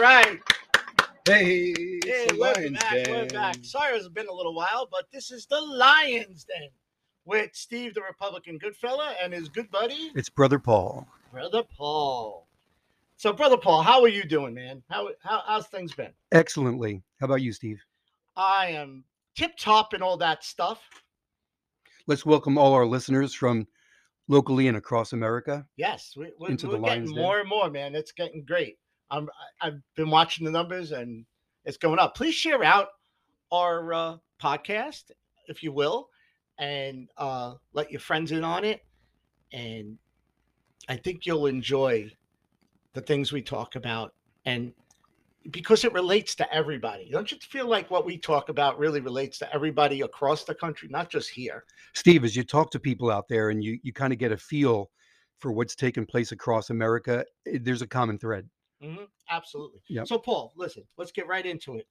right. Hey, Hey, the we're Lions back. We're back. Sorry, it's been a little while, but this is the Lions Den with Steve, the Republican good fella, and his good buddy, It's Brother Paul. Brother Paul. So, Brother Paul, how are you doing, man? How, how how's things been? Excellently. How about you, Steve? I am tip top and all that stuff. Let's welcome all our listeners from locally and across America. Yes, we, we, Into we're the getting Lions Den. more and more, man. It's getting great. I'm, I've been watching the numbers and it's going up. Please share out our uh, podcast, if you will, and uh, let your friends in on it. And I think you'll enjoy the things we talk about. And because it relates to everybody. Don't you feel like what we talk about really relates to everybody across the country, not just here? Steve, as you talk to people out there and you, you kind of get a feel for what's taking place across America, eh, there's a common thread. Hmm Absolutely. Yep. So, Paul, listen, let's get right into it.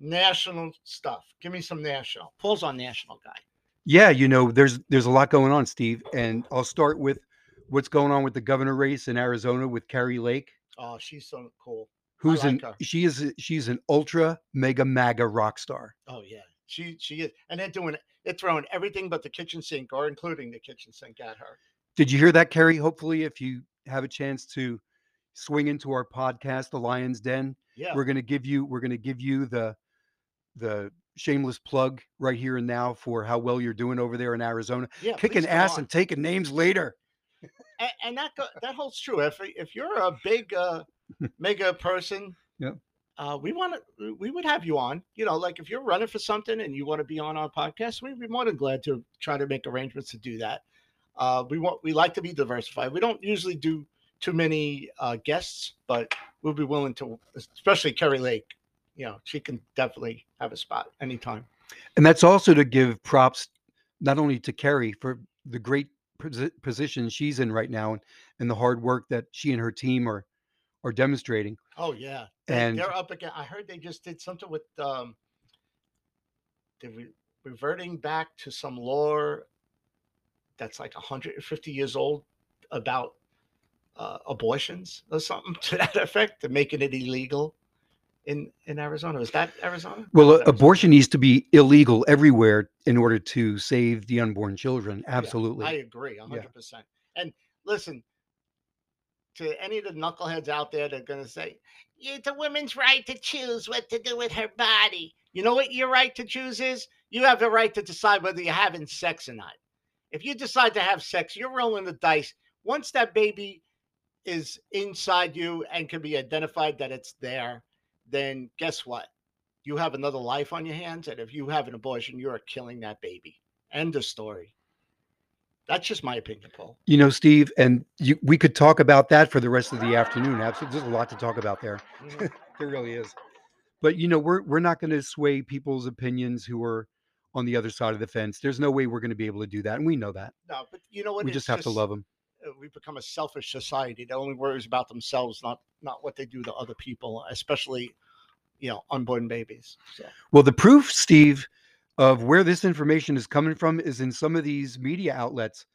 National stuff. Give me some national. Paul's on national guy. Yeah, you know, there's there's a lot going on, Steve, and I'll start with what's going on with the governor race in Arizona with Kari Lake, Oh, she's so cool. who's like an her. she is she's an ultra mega maga rock star. Oh yeah, she she is, and they're doing they're throwing everything but the kitchen sink, or including the kitchen sink, at her. Did you hear that, Carrie? Hopefully, if you have a chance to swing into our podcast, The Lion's Den, Yeah. we're going to give you we're going to give you the the shameless plug right here and now for how well you're doing over there in Arizona, yeah, kicking ass on. and taking names later. and, and that go, that holds true. If if you're a big uh, mega person, yeah. uh, we want to we would have you on. You know, like if you're running for something and you want to be on our podcast, we'd be more than glad to try to make arrangements to do that. Uh, we want we like to be diversified. We don't usually do too many uh, guests, but we'll be willing to, especially Kari Lake. You know, she can definitely have a spot anytime. And that's also to give props not only to Kari for the great position she's in right now and, and the hard work that she and her team are are demonstrating. Oh yeah, And- they're up again. I heard they just did something with um, they're re- reverting back to some lore that's like 150 years old about uh, abortions or something to that effect, to making it illegal in in Arizona. Is that Arizona? Well, That uh, abortion needs to be illegal everywhere in order to save the unborn children. Yeah, Absolutely. I agree, 100%. And listen, to any of the knuckleheads out there that are going to say, it's a woman's right to choose what to do with her body. You know what your right to choose is? You have the right to decide whether you're having sex or not. If you decide to have sex, you're rolling the dice. Once that baby is inside you and can be identified that it's there, then guess what? You have another life on your hands. And if you have an abortion, you are killing that baby. End of story. That's just my opinion, Paul. You know, Steve, and you, we could talk about that for the rest of the afternoon. Absolutely, there's a lot to talk about there. Mhm. There really is. But you know, we're we're not going to sway people's opinions who are on the other side of the fence. There's no way we're going to be able to do that, and we know that. no, but you know what? we just have to love them. Uh, We've become a selfish society that only worries about themselves, not not what they do to other people, especially you know unborn babies. So Well, the proof, Steve, of where this information is coming from is in some of these media outlets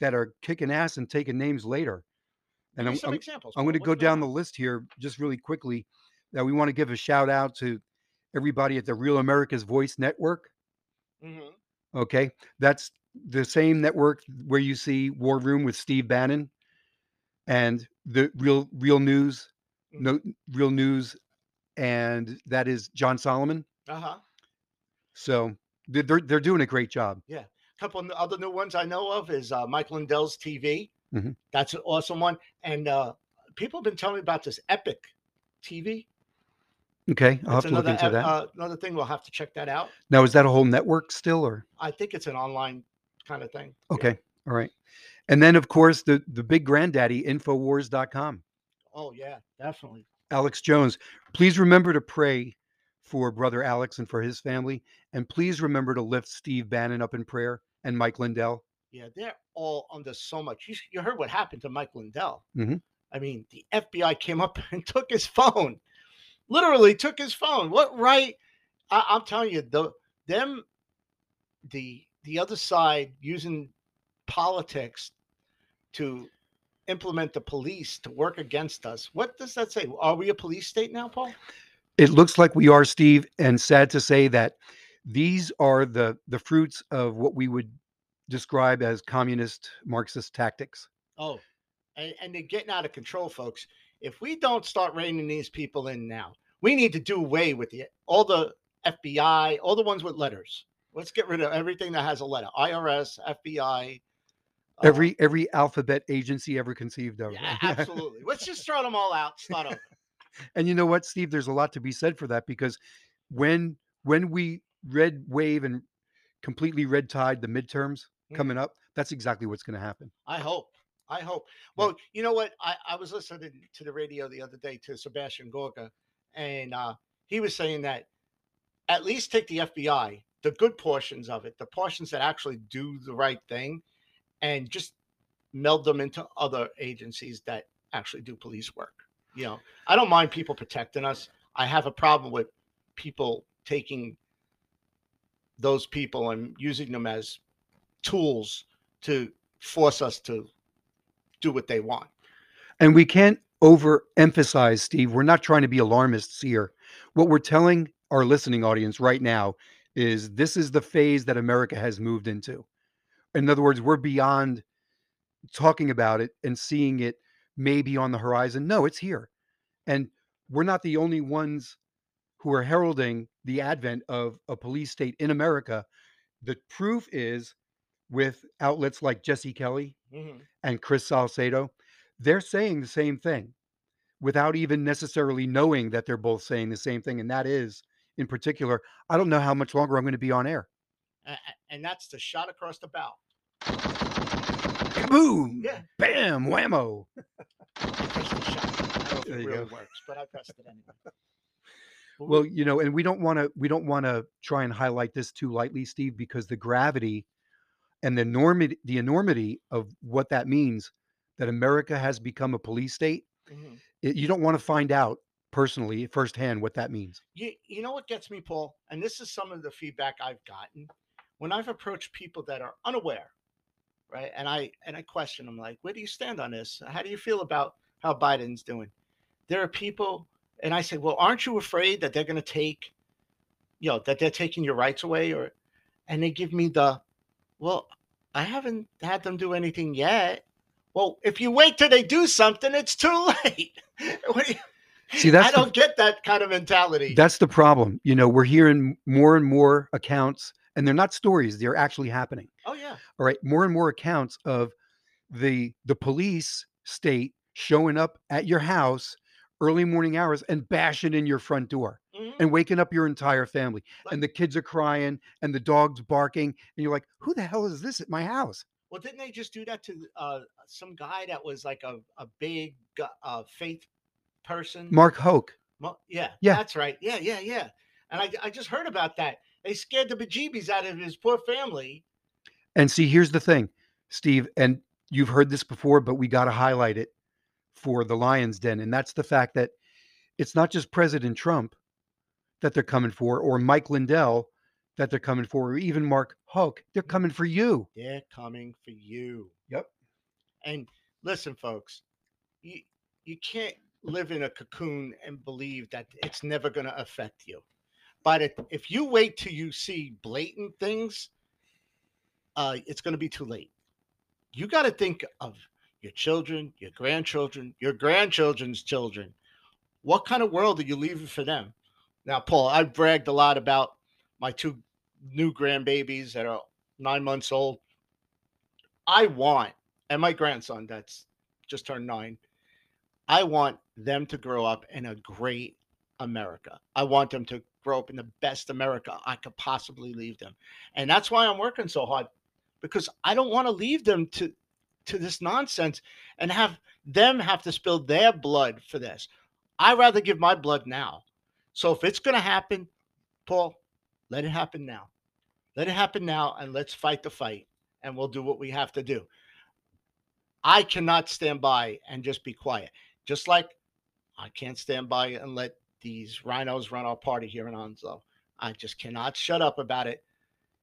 that are kicking ass and taking names later. And give I'm, some I'm, examples. I'm going to go down the list here just really quickly. That we want to give a shout out to everybody at the Real America's Voice Network. Mhm. Okay, that's the same network where you see War Room with Steve Bannon, and the Real Real News, no Real News, and that is John Solomon. Uh-huh. So they're they're, doing a great job. Yeah, a couple of other new ones I know of is uh, Mike Lindell's TV. Mhm. That's an awesome one. And uh, people have been telling me about this Epoch TV. Okay, I'll have It's to look into that. Uh, another thing. We'll have to check that out. now, is that a whole network still, or I think it's an online kind of thing. Yeah. okay, all right? And then, of course, the the big granddaddy, Infowars.com. Oh yeah, definitely. Alex Jones. Please remember to pray for brother Alex and for his family, and please remember to lift Steve Bannon up in prayer and Mike Lindell. Yeah, they're all under so much. You, you heard what happened to Mike Lindell. Mhm. I mean, the FBI came up and took his phone, literally took his phone. What right? I, I'm telling you, the them, the the other side using politics to implement the police to work against us. What does that say? Are we a police state now, Paul? It looks like we are, Steve, and sad to say that these are the the fruits of what we would describe as communist Marxist tactics. Oh, and, and they're getting out of control, folks. If we don't start reining these people in now, we need to do away with the all the FBI, all the ones with letters. Let's get rid of everything that has a letter. IRS, FBI. uh, Every every alphabet agency ever conceived of. yeah, absolutely. Let's just throw them all out. Start over. and you know what, Steve? There's a lot to be said for that because when when we red wave and completely red tide the midterms Mhm. coming up, that's exactly what's going to happen. I hope. I hope. Well, you know what? I, I was listening to the radio the other day to Sebastian Gorka, and uh, he was saying that at least take the FBI, the good portions of it, the portions that actually do the right thing, and just meld them into other agencies that actually do police work. You know, I don't mind people protecting us. I have a problem with people taking those people and using them as tools to force us to do what they want. And we can't overemphasize, Steve. We're not trying to be alarmists here. What we're telling our listening audience right now is this is the phase that America has moved into. In other words, we're beyond talking about it and seeing it maybe on the horizon. No, it's here. And we're not the only ones who are heralding the advent of a police state in America. The proof is with outlets like Jesse Kelly, mm-hmm. and Chris Salcedo, they're saying the same thing without even necessarily knowing that they're both saying the same thing. And that is, in particular, I don't know how much longer I'm going to be on air. And that's the shot across the bow. Kaboom! Yeah. Bam! Whammo! I pressed the shot. I don't know if There it really go. works, but I pressed it anyway. Well, you know, and we don't want to we don't want to try and highlight this too lightly, Steve, because the gravity and the enormity the enormity of what that means that America has become a police state. Mhm. It, you don't want to find out personally firsthand what that means. you, you know what gets me, Paul? And this is some of the feedback I've gotten when I've approached people that are unaware, right? And I and I question them like, where do you stand on this? How do you feel about how Biden's doing? There are people, and I say, well, aren't you afraid that they're going to take, you know, that they're taking your rights away, or, and they give me the, well, I haven't had them do anything yet. Well, if you wait till they do something, it's too late. What do you- See, that's I don't get that kind of mentality. That's the problem. You know, we're hearing more and more accounts, and they're not stories, they're actually happening. oh yeah. All right. More and more accounts of the the police state showing up at your house early morning hours and bashing in your front door Mhm. and waking up your entire family. Like- And the kids are crying and the dog's barking. And you're like, who the hell is this at my house? Well, didn't they just do that to uh, some guy that was like a, a big uh, faith person? Mark Houck. Mo- yeah, Yeah. that's right. Yeah, yeah, yeah. And I, I just heard about that. They scared the bejeebies out of his poor family. And see, here's the thing, Steve, and you've heard this before, but we got to highlight it for the Lions Den. And that's the fact that it's not just President Trump that they're coming for, or Mike Lindell that they're coming for, or even Mark Houck. They're mm-hmm. coming for you. They're coming for you. Yep. And listen, folks, you you can't live in a cocoon and believe that it's never going to affect you. But if, if you wait till you see blatant things, uh, it's going to be too late. You got to think of your children, your grandchildren, your grandchildren's children. What kind of world are you leaving for them? Now, Paul, I've bragged a lot about my two new grandbabies that are nine months old. I want, and my grandson that's just turned nine, I want them to grow up in a great America. I want them to grow up in the best America I could possibly leave them. And that's why I'm working so hard because I don't want to leave them to to this nonsense and have them have to spill their blood for this. I'd rather give my blood now. So if it's going to happen, Paul, let it happen now. Let it happen now and let's fight the fight and we'll do what we have to do. I cannot stand by and just be quiet. Just like I can't stand by and let these RINOs run our party here in Onslow. I just cannot shut up about it.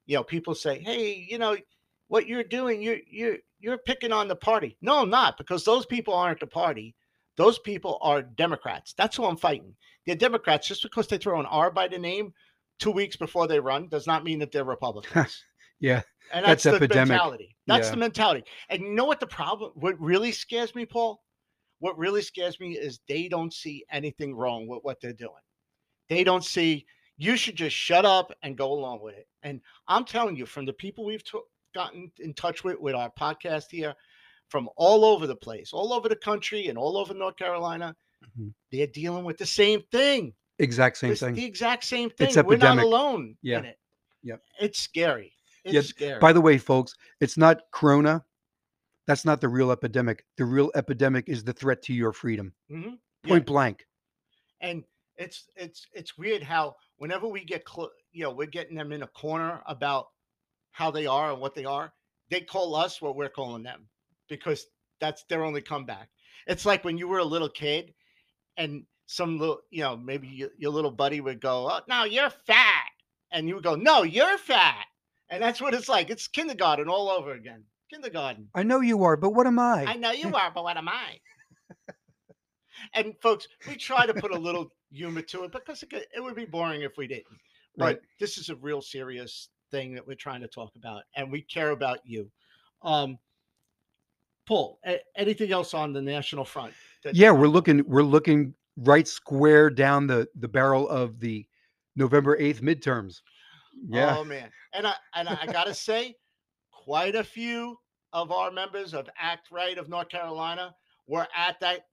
You know, people say, hey, you know, what you're doing, you're you're you're picking on the party. No, I'm not, because those people aren't the party. Those people are Democrats. That's who I'm fighting. They're Democrats. Just because they throw an R by the name two weeks before they run does not mean that they're Republicans. Yeah. And that's, That's the epidemic. mentality. That's Yeah. the mentality. And you know what the problem, what really scares me, Paul? What really scares me is they don't see anything wrong with what they're doing. They don't see, you should just shut up and go along with it. And I'm telling you, from the people we've to- gotten in touch with with our podcast here, from all over the place, all over the country and all over North Carolina, Mhm. they're dealing with the same thing. Exact same It's thing. the exact same thing. It's We're not alone Yeah. in it. Yep. It's scary. It's Yeah, scary. By the way, folks, it's not Corona. That's not the real epidemic. The real epidemic is the threat to your freedom. Mhm. Point blank. and it's it's it's weird how whenever we get cl- you know we're getting them in a corner about how they are and what they are they call us what we're calling them because that's their only comeback it's like when you were a little kid and some little you know maybe your, your little buddy would go oh no you're fat and you would go no you're fat and that's what it's like it's kindergarten all over again kindergarten I know you are, but what am I? I know you are, but what am I? and folks, we try to put a little humor to it because it, could- it would be boring if we didn't. But Right. this is a real serious thing that we're trying to talk about, and we care about you. Um, Paul, a- anything else on the national front? that- yeah, we're looking we're looking right square down the the barrel of the November 8th midterms. Yeah. Oh man, and I and I gotta say, quite a few of our members of Act Right of North Carolina were at that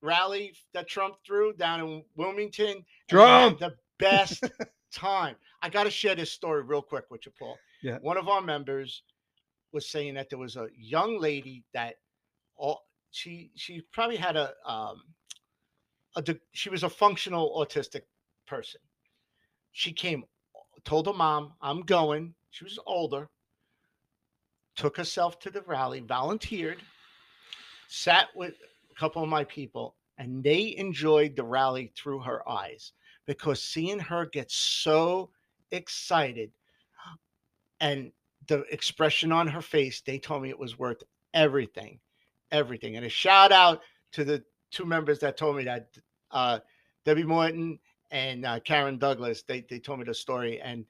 rally that Trump threw down in Wilmington. and they had Trump! the best time. I gotta share this story real quick with you, Paul. Yeah. One of our members was saying that there was a young lady that all she she probably had a um a she was a functional autistic person. She came told her mom, I'm going. She was older. Took herself to the rally, volunteered, sat with a couple of my people, and they enjoyed the rally through her eyes because seeing her get so excited and the expression on her face, they told me it was worth everything, everything. And a shout out to the two members that told me that uh, Debbie Morton and uh, Karen Douglas. They they told me the story, and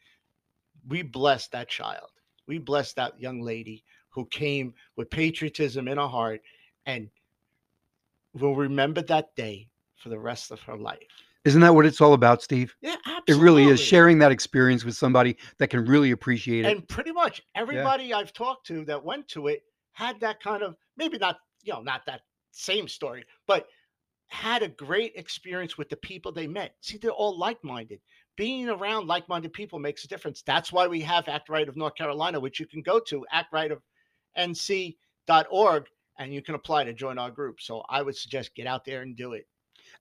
we blessed that child. We blessed that young lady who came with patriotism in her heart, and will remember that day for the rest of her life. Isn't that what it's all about, Steve? Yeah, absolutely. It really is sharing that experience with somebody that can really appreciate it. And pretty much everybody I've talked to that went to it had that kind of maybe not you know not that same story, but had a great experience with the people they met. See, they're all like-minded. Being around like-minded people makes a difference. That's why we have Act Right of North Carolina, which you can go to actrightofnc.org and you can apply to join our group. So I would suggest get out there and do it.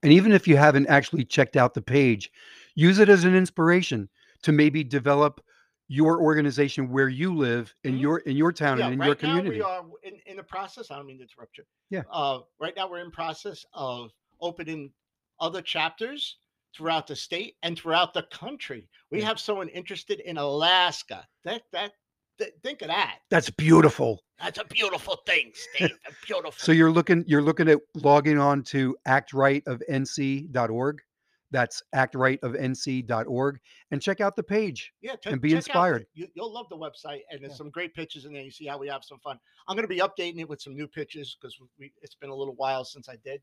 And even if you haven't actually checked out the page, use it as an inspiration to maybe develop your organization where you live in Mhm. your in your town and in your community. Now we are in, in the process. I don't mean to interrupt you. Yeah. Uh, right now we're in process of opening other chapters throughout the state and throughout the country. We Yeah. have someone interested in Alaska. That that, that think of that. That's beautiful. That's a beautiful thing, Steve. A beautiful. So you're looking you're looking at logging on to actrightofnc.org. That's actrightofnc.org and check out the page. yeah, t- and be out inspired. you, you'll love the website, and there's Yeah. some great pictures in there. You see how we have some fun. I'm going to be updating it with some new pictures because it's been a little while since I did,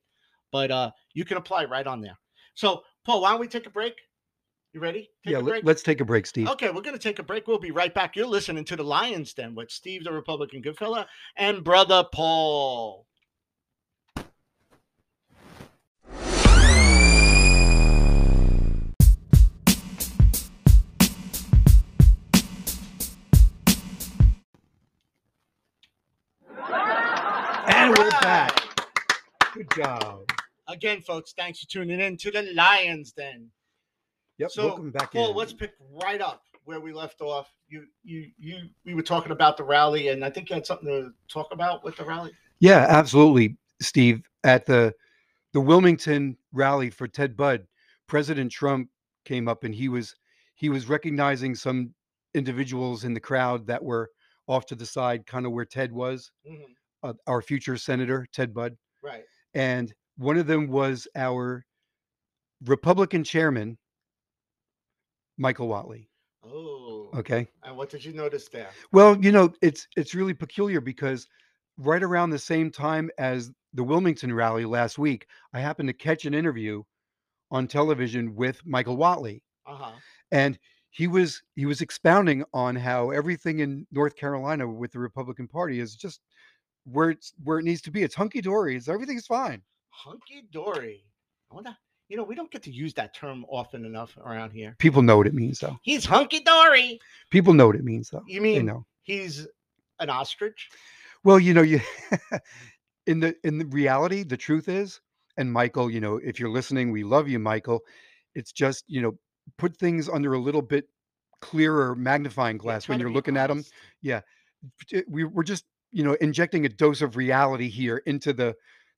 but uh, you can apply right on there. So, Paul, why don't we take a break? You ready? Take yeah, a let, break? let's take a break, Steve. Okay, we're going to take a break. We'll be right back. You're listening to the Lions Den with Steve, the Republican Goodfella, and brother Paul. And we're back. Good job. Again, folks, thanks for tuning in to the Lions Den. Yep, So, welcome back Paul, in. let's pick right up where we left off. You, you, you. We were talking about the rally, and I think you had something to talk about with the rally. Yeah, absolutely, Steve. At the the Wilmington rally for Ted Budd, President Trump came up and he was he was recognizing some individuals in the crowd that were off to the side, kind of where Ted was, Mhm. uh, our future senator Ted Budd, Right. and one of them was our Republican chairman, Michael Whatley. Oh. Okay. And what did you notice there? Well, you know, it's it's really peculiar because right around the same time as the Wilmington rally last week, I happened to catch an interview on television with Michael Whatley, Uh huh. and he was he was expounding on how everything in North Carolina with the Republican Party is just where it's where it needs to be. It's hunky dory. It's everything's fine. Hunky dory. I wonder. You know, we don't get to use that term often enough around here. People know what it means, though. He's hunky dory. People know what it means, though. You They mean know. he's an ostrich? Well, you know, you in the in the reality, the truth is, and Michael, you know, if you're listening, we love you, Michael. It's just, you know, put things under a little bit clearer magnifying glass when you're looking at them. Yeah, We, we're just, you know, injecting a dose of reality here into the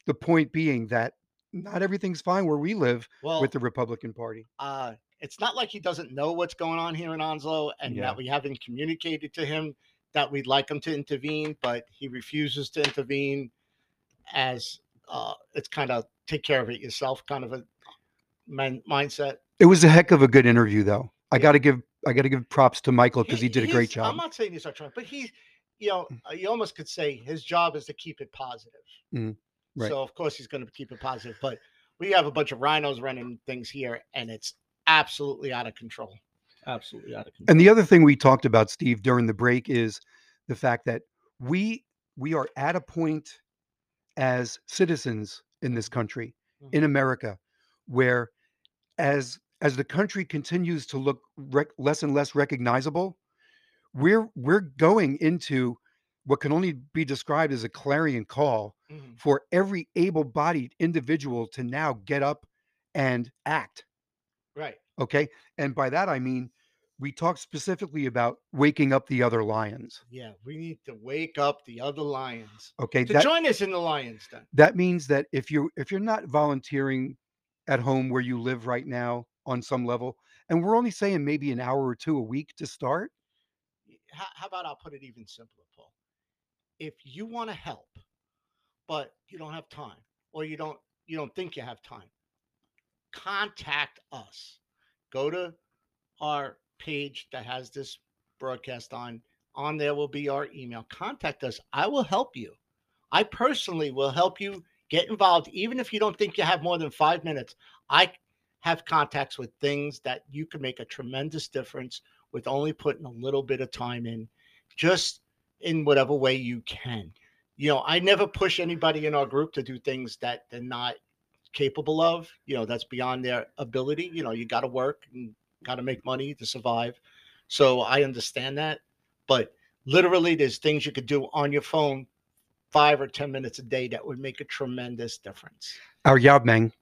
the point being that not everything's fine where we live Well, with the Republican Party. uh, it's not like he doesn't know what's going on here in Onslow and Yeah. that we haven't communicated to him that we'd like him to intervene, but he refuses to intervene as uh, it's kind of take care of it yourself kind of a man- mindset. It was a heck of a good interview, though. I Yeah. got to give I got to give props to Michael because he, did a great job. I'm not saying he's not trying, but he's, you know, uh, you almost could say his job is to keep it positive. Mhm. Right. So of course he's going to keep it positive, but we have a bunch of RINOs running things here, and it's absolutely out of control. Absolutely out of control. And the other thing we talked about, Steve, during the break is the fact that we we are at a point as citizens in this mm-hmm. country, in mm-hmm. America, where as as the country continues to look rec- less and less recognizable, we're we're going into what can only be described as a clarion call Mhm. for every able-bodied individual to now get up and act. Right. Okay. And by that, I mean, we talked specifically about waking up the other lions. Yeah, we need to wake up the other lions Okay. to That, join us in the lions den. that means that if you're if you're not volunteering at home where you live right now on some level, and we're only saying maybe an hour or two a week to start, How, how about I'll put it even simpler, Paul? If you want to help, but you don't have time, or you don't you don't think you have time, contact us. Go to our page that has this broadcast on. On there will be our email. Contact us. I will help you. I personally will help you get involved, even if you don't think you have more than five minutes. I have contacts with things that you can make a tremendous difference with only putting a little bit of time in, just in whatever way you can. You know, I never push anybody in our group to do things that they're not capable of. You know, that's beyond their ability. You know, you got to work and got to make money to survive. So I understand that. But literally, there's things you could do on your phone five or 10 minutes a day that would make a tremendous difference. our job, man.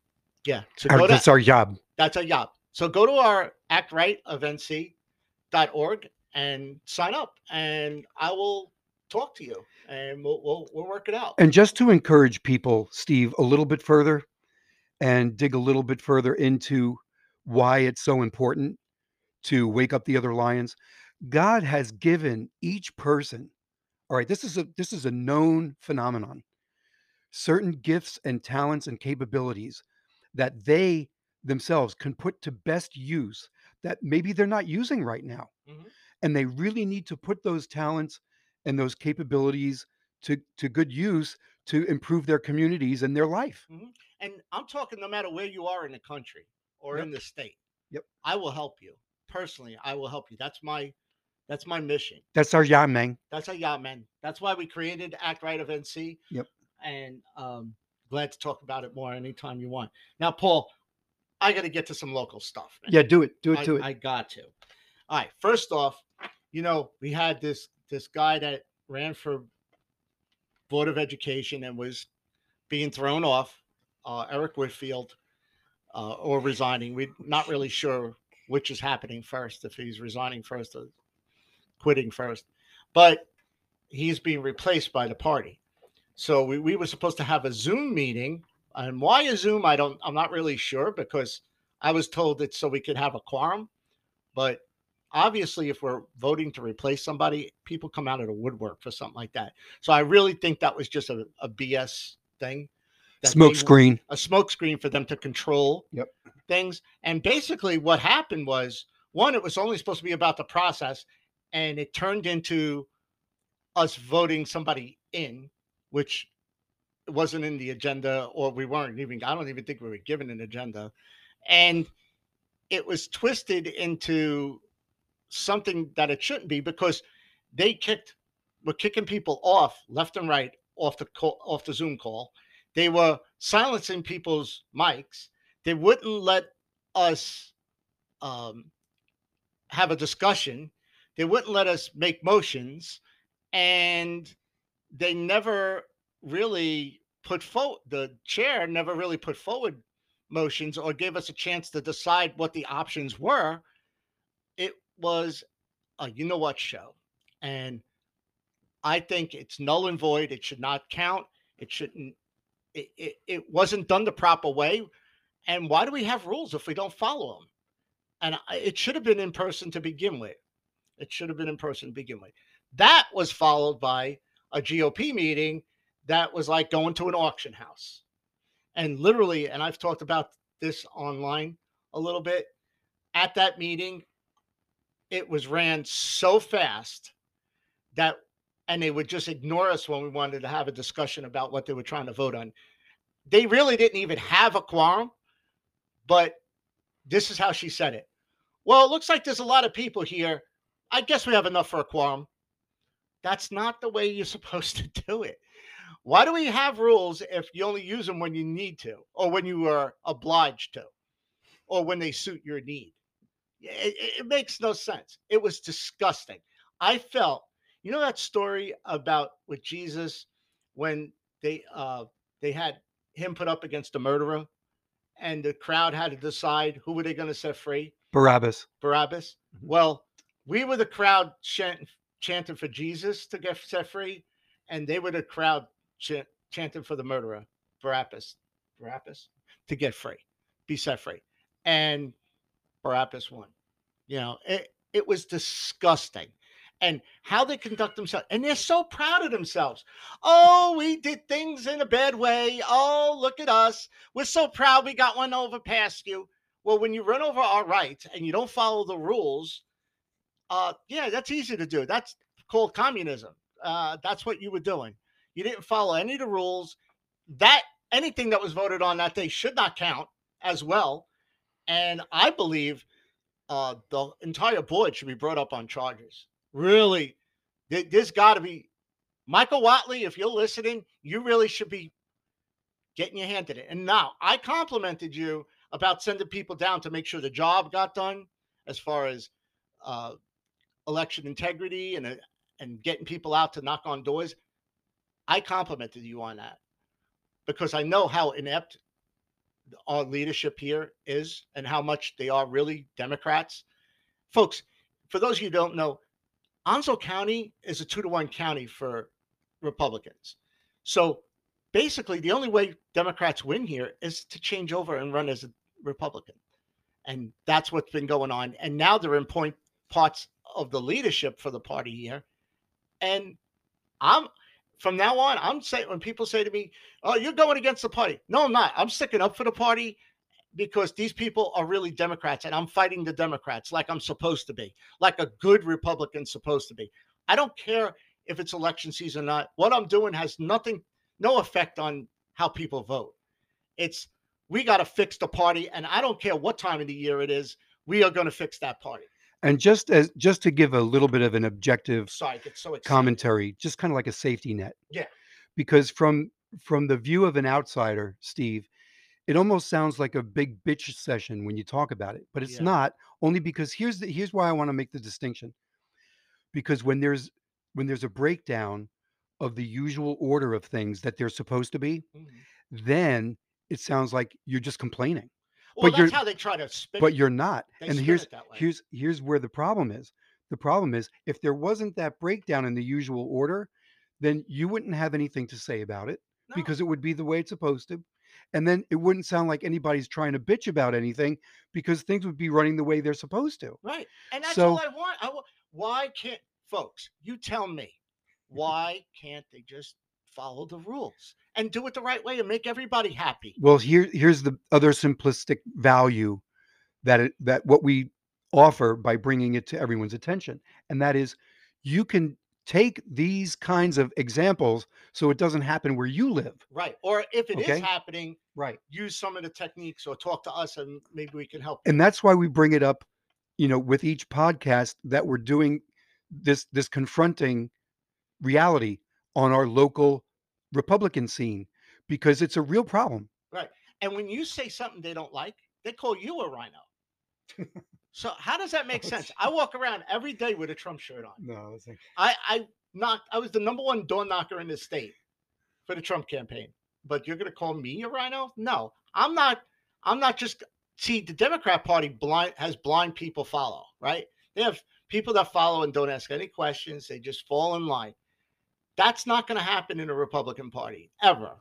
Yeah. So Our, go to that's our job. that's a job. So go to our act right of nc.org and sign up and I will talk to you and we'll, we'll, we'll work it out. And just to encourage people, Steve, a little bit further and dig a little bit further into why it's so important to wake up the other lions. God has given each person, all right, this is a this is a known phenomenon. Certain gifts and talents and capabilities that they themselves can put to best use that maybe they're not using right now. Mhm. And they really need to put those talents and those capabilities to, to good use to improve their communities and their life. And I'm talking no matter where you are in the country or Yep. in the state. Yep. I will help you. Personally, I will help you. That's my that's my mission. That's our man. That's our yacht man. That's why we created Act Right of NC. Yep. And um glad to talk about it more anytime you want. Now, Paul, I got to get to some local stuff. man. Yeah, do it. Do it I, to it. I got to. All right. First off, you know, we had this this guy that ran for Board of Education and was being thrown off, uh, Eric Whitfield, uh, or resigning. We're not really sure which is happening first, if he's resigning first or quitting first. But he's being replaced by the party. So we, we were supposed to have a Zoom meeting. And why a Zoom, I don't I'm not really sure because I was told it's so we could have a quorum, but obviously, if we're voting to replace somebody, people come out of the woodwork for something like that. So I really think that was just a, a BS thing. Smoke screen. a smoke screen for them to control Yep. things. And basically, what happened was one, it was only supposed to be about the process, and it turned into us voting somebody in, which wasn't in the agenda, or we weren't even, I don't even think we were given an agenda. And it was twisted into something that it shouldn't be because they kicked, were kicking people off left and right off the call, off the Zoom call. They were silencing people's mics. They wouldn't let us um, have a discussion. They wouldn't let us make motions, and they never really put forward. The chair never really put forward motions or gave us a chance to decide what the options were. It was a you know what show, and I think it's null and void. It should not count. It shouldn't. It, it, it wasn't done the proper way. And why do we have rules if we don't follow them? And I- it should have been in person to begin with. It should have been in person to begin with. That was followed by a GOP meeting that was like going to an auction house. And literally, and I've talked about this online a little bit. At that meeting, it was ran so fast that and they would just ignore us when we wanted to have a discussion about what they were trying to vote on. They really didn't even have a quorum, but this is how she said it. Well, it looks like there's a lot of people here. I guess we have enough for a quorum. That's not the way you're supposed to do it. Why do we have rules if you only use them when you need to, or when you are obliged to, or when they suit your need? It, it- makes no sense. It was disgusting. I felt you know that story about with Jesus when they uh they had him put up against a murderer and the crowd had to decide who were they going to set free Barabbas. Barabbas Mhm. well we were the crowd chant, chanting for Jesus to get set free and they were the crowd chant, chanting for the murderer Barabbas Barabbas to get free be set free and Barabbas won you know it it was disgusting and how they conduct themselves. And they're so proud of themselves. Oh, we did things in a bad way. Oh, look at us. We're so proud we got one over past you. Well, when you run over our rights and you don't follow the rules, uh, yeah, that's easy to do. That's called communism. Uh, that's what you were doing. You didn't follow any of the rules. That anything that was voted on that day should not count as well. And I believe uh, the entire board should be brought up on charges. Really, there- there's got to be Michael Whatley. If you're listening, you really should be getting your hand in it. And now I complimented you about sending people down to make sure the job got done, as far as uh, election integrity and uh, and getting people out to knock on doors. I complimented you on that because I know how inept our leadership here is and how much they are really Democrats. Folks, for those of you who don't know, Onslow County is a two to one county for Republicans. So basically, the only way Democrats win here is to change over and run as a Republican. And that's what's been going on. And now they're in point parts of the leadership for the party here. And I'm from now on, I'm saying when people say to me, Oh, you're going against the party. No, I'm not. I'm sticking up for the party because these people are really Democrats and I'm fighting the Democrats like I'm supposed to be, like a good Republican's supposed to be. I don't care if it's election season or not. What I'm doing has nothing, no effect on how people vote. It's we got to fix the party, and I don't care what time of the year it is. We are going to fix that party. And just as just to give a little bit of an objective Sorry, so commentary, just kind of like a safety net. Yeah. Because from from the view of an outsider, Steve, it almost sounds like a big bitch session when you talk about it, but it's Yeah. not. Only because here's the here's why I want to make the distinction. Because when there's when there's a breakdown of the usual order of things that they're supposed to be, Mhm. then it sounds like you're just complaining. Well, but you're- that's how they try to spin. But it. you're not. They and here's it that way. here's here's where the problem is. The problem is if there wasn't that breakdown in the usual order, then you wouldn't have anything to say about it No. because it would be the way it's supposed to. and then it wouldn't sound like anybody's trying to bitch about anything because things would be running the way they're supposed to. Right. And that's So- all I want. I wa- why can't folks, you tell me, why can't they just follow the rules and do it the right way and make everybody happy? Well, here here's the other simplistic value that it, that what we offer by bringing it to everyone's attention, and that is you can take these kinds of examples so it doesn't happen where you live. Right. Or if it is Okay. happening, Right. use some of the techniques or talk to us and maybe we can help. And that's why we bring it up, you know, with each podcast that we're doing this this confronting reality on our local Republican scene because it's a real problem. Right. And when you say something they don't like, they call you a RINO. so how does that oh, make Oh, sense? I walk around every day with a Trump shirt on. No, like, I I knocked. I was the number one door knocker in the state for the Trump campaign. But you're going to call me a RINO? No, I'm not. I'm not just. See, the Democrat Party blind has blind people follow. Right? They have people that follow and don't ask any questions. They just fall in line. That's not going to happen in the Republican Party ever,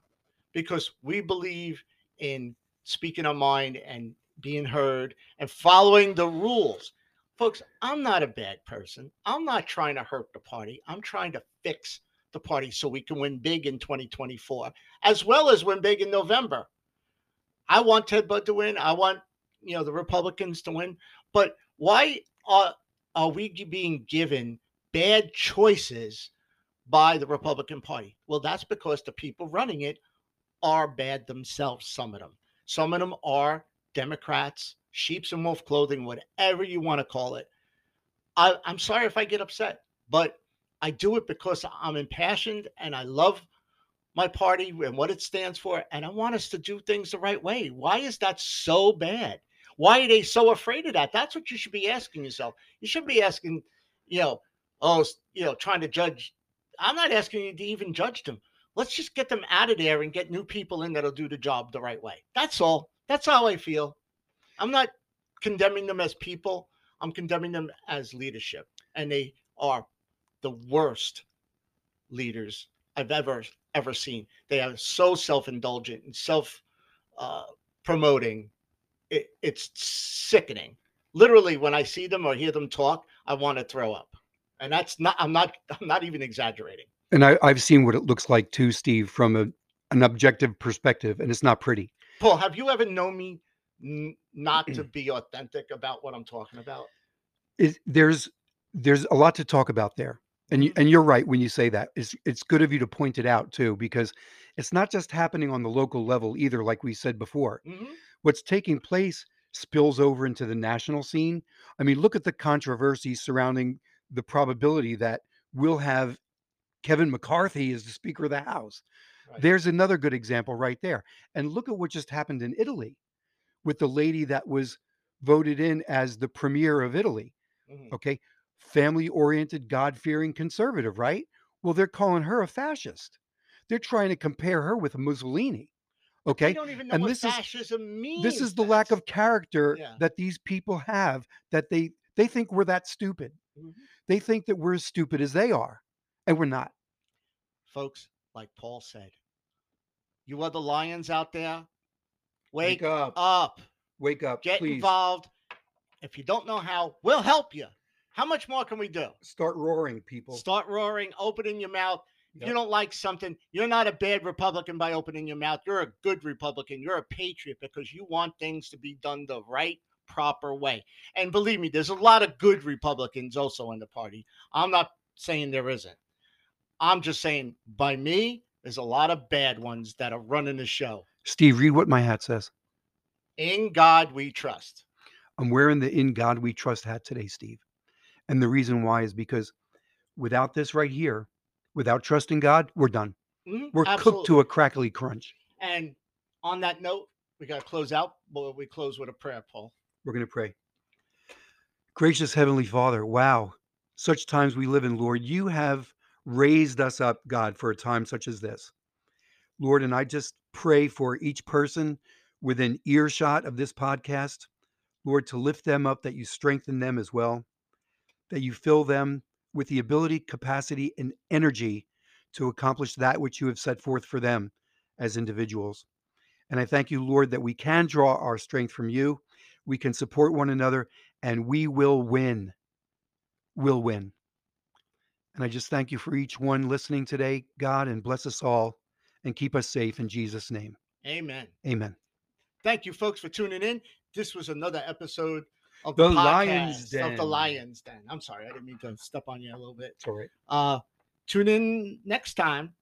because we believe in speaking our mind and being heard and following the rules folks, I'm not a bad person. I'm not trying to hurt the party. I'm trying to fix the party so we can win big in 2024, as well as win big in November. I want Ted Budd to win. I want you know the Republicans to win. But why are are we being given bad choices by the Republican Party? Well, that's because the people running it are bad themselves. Some of them. Some of them are Democrats, sheep's and wolf clothing, whatever you want to call it. I, I'm sorry if I get upset, but I do it because I'm impassioned and I love my party and what it stands for. And I want us to do things the right way. Why is that so bad? Why are they so afraid of that? That's what you should be asking yourself. You should be asking, you know, oh, you know, trying to judge. I'm not asking you to even judge them. Let's just get them out of there and get new people in that'll do the job the right way. That's all. That's how I feel. I'm not condemning them as people. I'm condemning them as leadership. And they are the worst leaders I've ever ever seen. They are so self-indulgent and self uh, promoting. It, it's sickening. Literally, when I see them or hear them talk, I want to throw up. And that's not. I'm not. I'm not even exaggerating. and I, I've seen what it looks like too, Steve, from a, an objective perspective, and it's not pretty. Paul, have you ever known me n- not to be authentic about what I'm talking about? it, there's there's a lot to talk about there and you, and you're right when you say that it's it's good of you to point it out too because it's not just happening on the local level either like we said before Mhm. what's taking place spills over into the national scene i mean look at the controversy surrounding the probability that we'll have kevin mccarthy as the speaker of the house Right. there's another good example right there and look at what just happened in italy with the lady that was voted in as the premier of italy Mhm. okay family oriented god fearing conservative right well they're calling her a fascist they're trying to compare her with mussolini okay don't even know and what this is- fascism means. this is the lack of character Yeah. that these people have that they they think we're that stupid Mhm. they think that we're as stupid as they are and we're not folks. Like Paul said, you are the lions out there. Wake, up up. wake up Get please involved. If you don't know how, we'll help you. How much more can we do? start roaring people Start roaring, opening your mouth. If Yep. you don't like something, you're not a bad Republican by opening your mouth. You're a good Republican. You're a patriot because you want things to be done the right, proper way. And believe me, there's a lot of good Republicans also in the party. I'm not saying there isn't. I'm just saying, by me, there's a lot of bad ones that are running the show. steve read what my hat says In God we trust. I'm wearing the In God We Trust hat today, Steve. And the reason why is because without this right here, without trusting God, we're done. Mhm, We're cooked to a crackly crunch. And on that note, we got to close out. But we close with a prayer, Paul. We're going to pray. Gracious Heavenly Father, wow, such times we live in, Lord. You have raised us up, God, for a time such as this. Lord, and I just pray for each person within earshot of this podcast, Lord, to lift them up, that you strengthen them as well, that you fill them with the ability, capacity, and energy to accomplish that which you have set forth for them as individuals. And I thank you, Lord, that we can draw our strength from you. We can support one another and we will win. We'll win. And I just thank you for each one listening today, God, and bless us all and keep us safe in Jesus' name. Amen. Amen. Thank you, folks, for tuning in. This was another episode of The the, Lion's podcast of the Lions Den. I'm sorry, I didn't mean to step on you a little bit. It's all right. Uh, tune in next time.